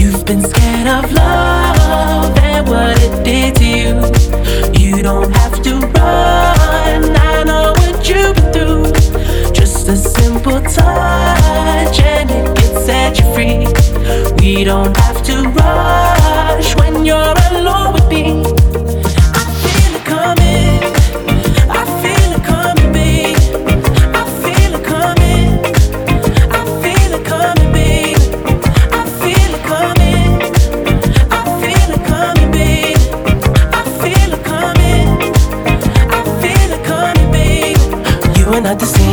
You've been scared of love and what it did to you. You don't have to run. I know what you've been through. Just a simple touch and it can set you free. We don't have to rush when you're alone with me.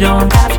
don't have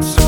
It's.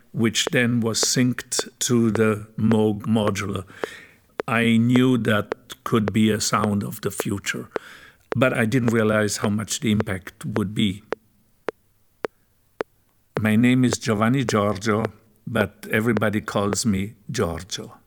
which then was synced to the Moog modular. I knew that could be a sound of the future, but I didn't realize how much the impact would be. My name is Giovanni Giorgio, but everybody calls me Giorgio.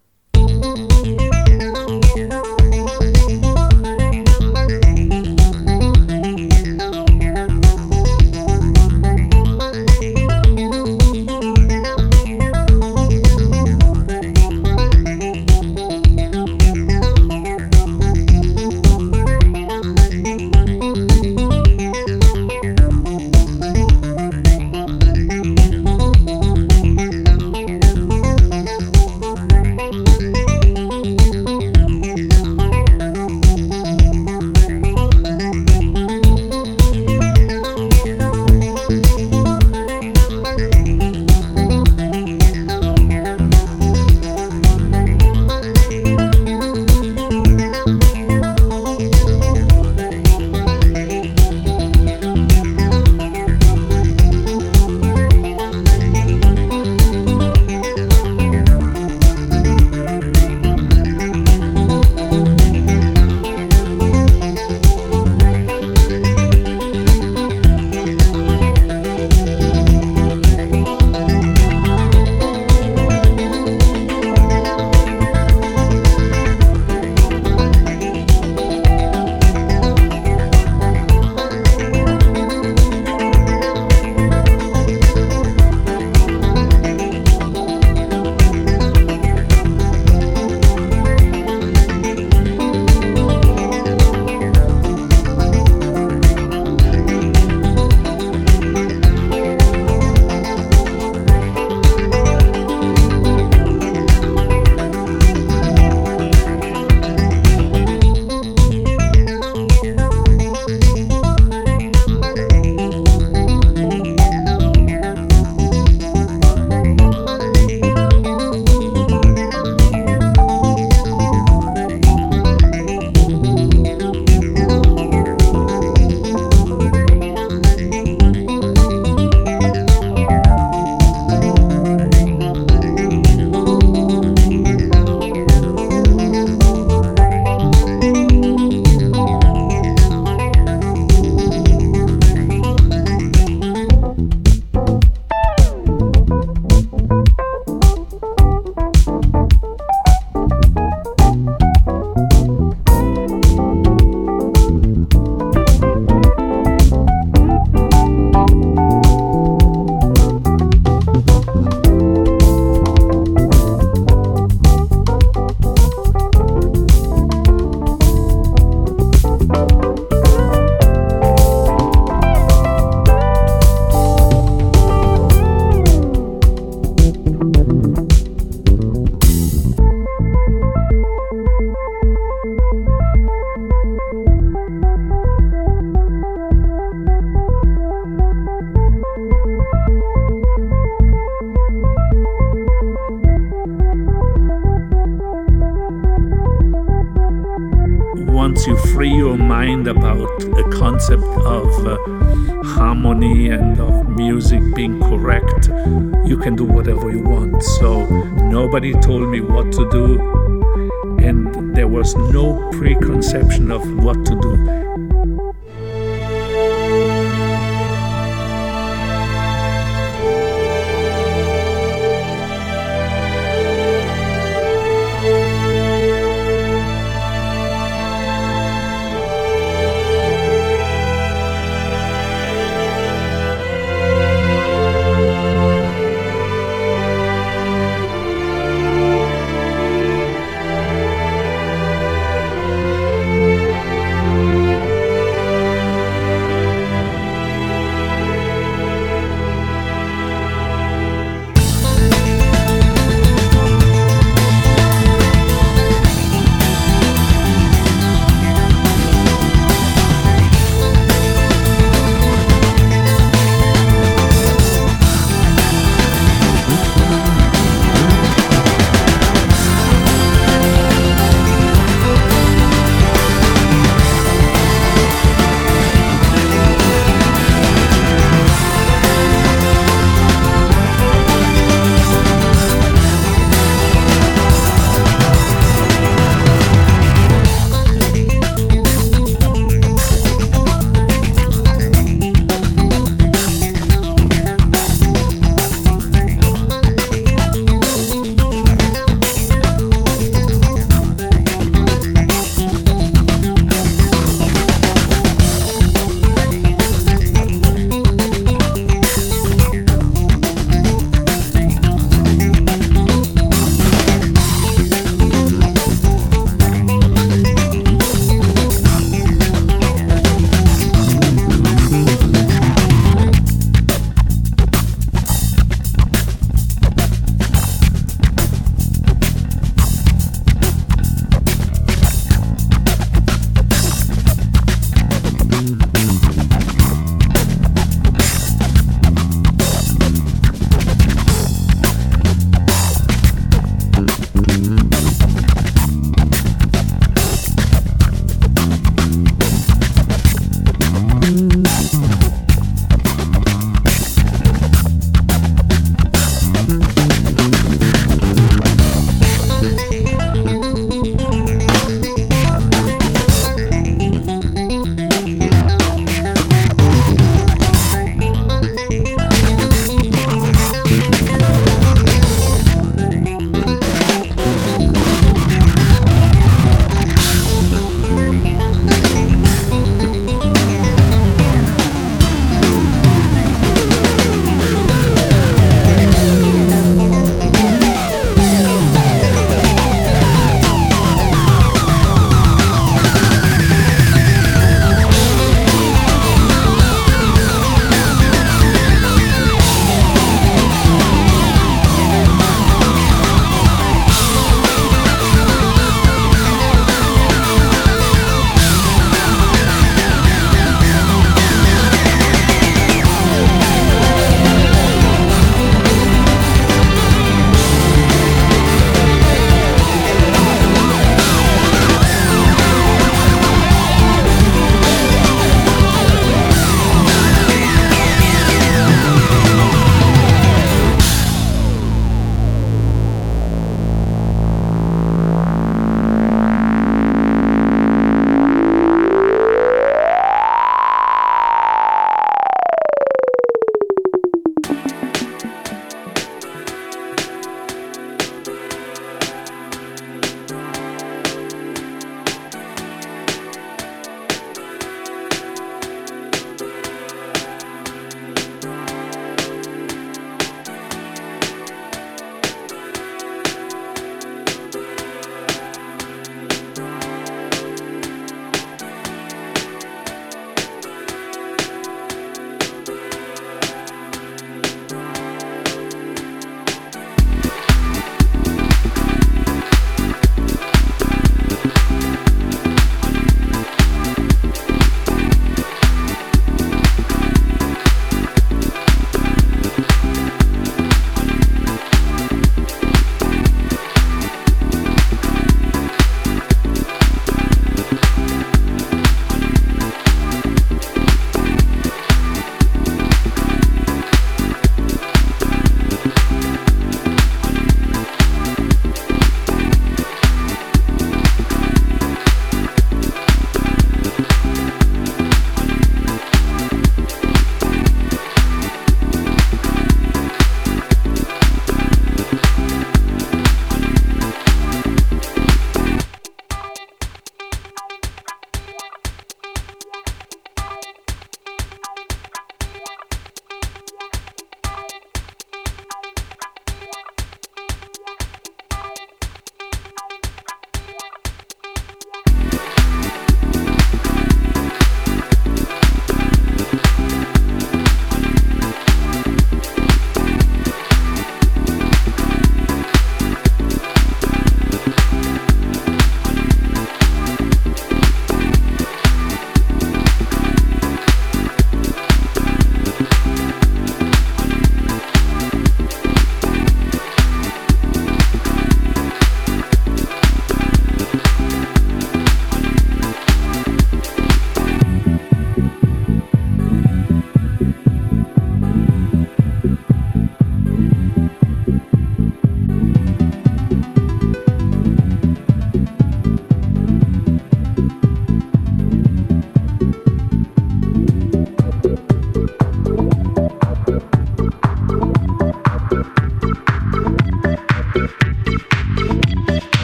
of what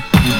Mm-hmm.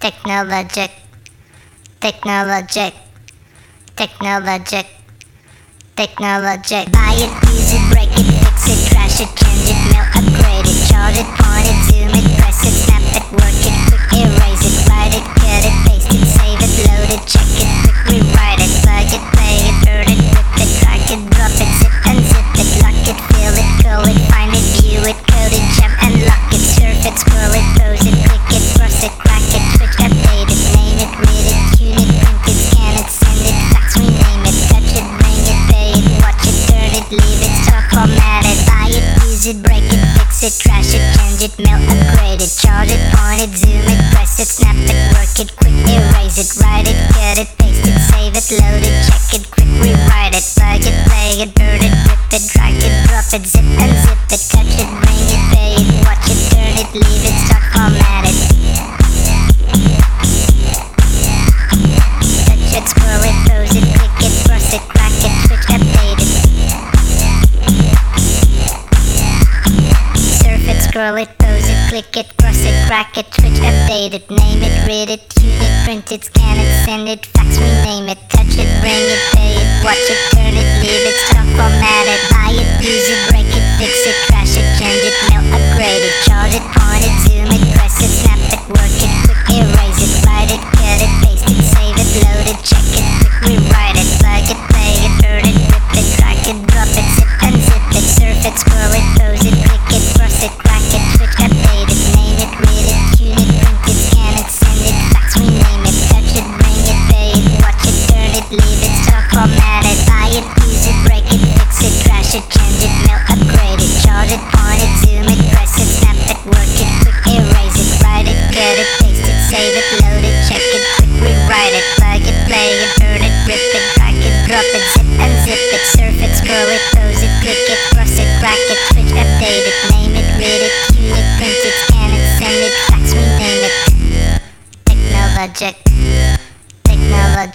Technologic. Technologic, technologic, technologic. Buy it, use it, break it, fix it, trash it, change it, mail, upgrade it, charge it, point it, zoom it, press it, snap it, work it, quick erase it, write it,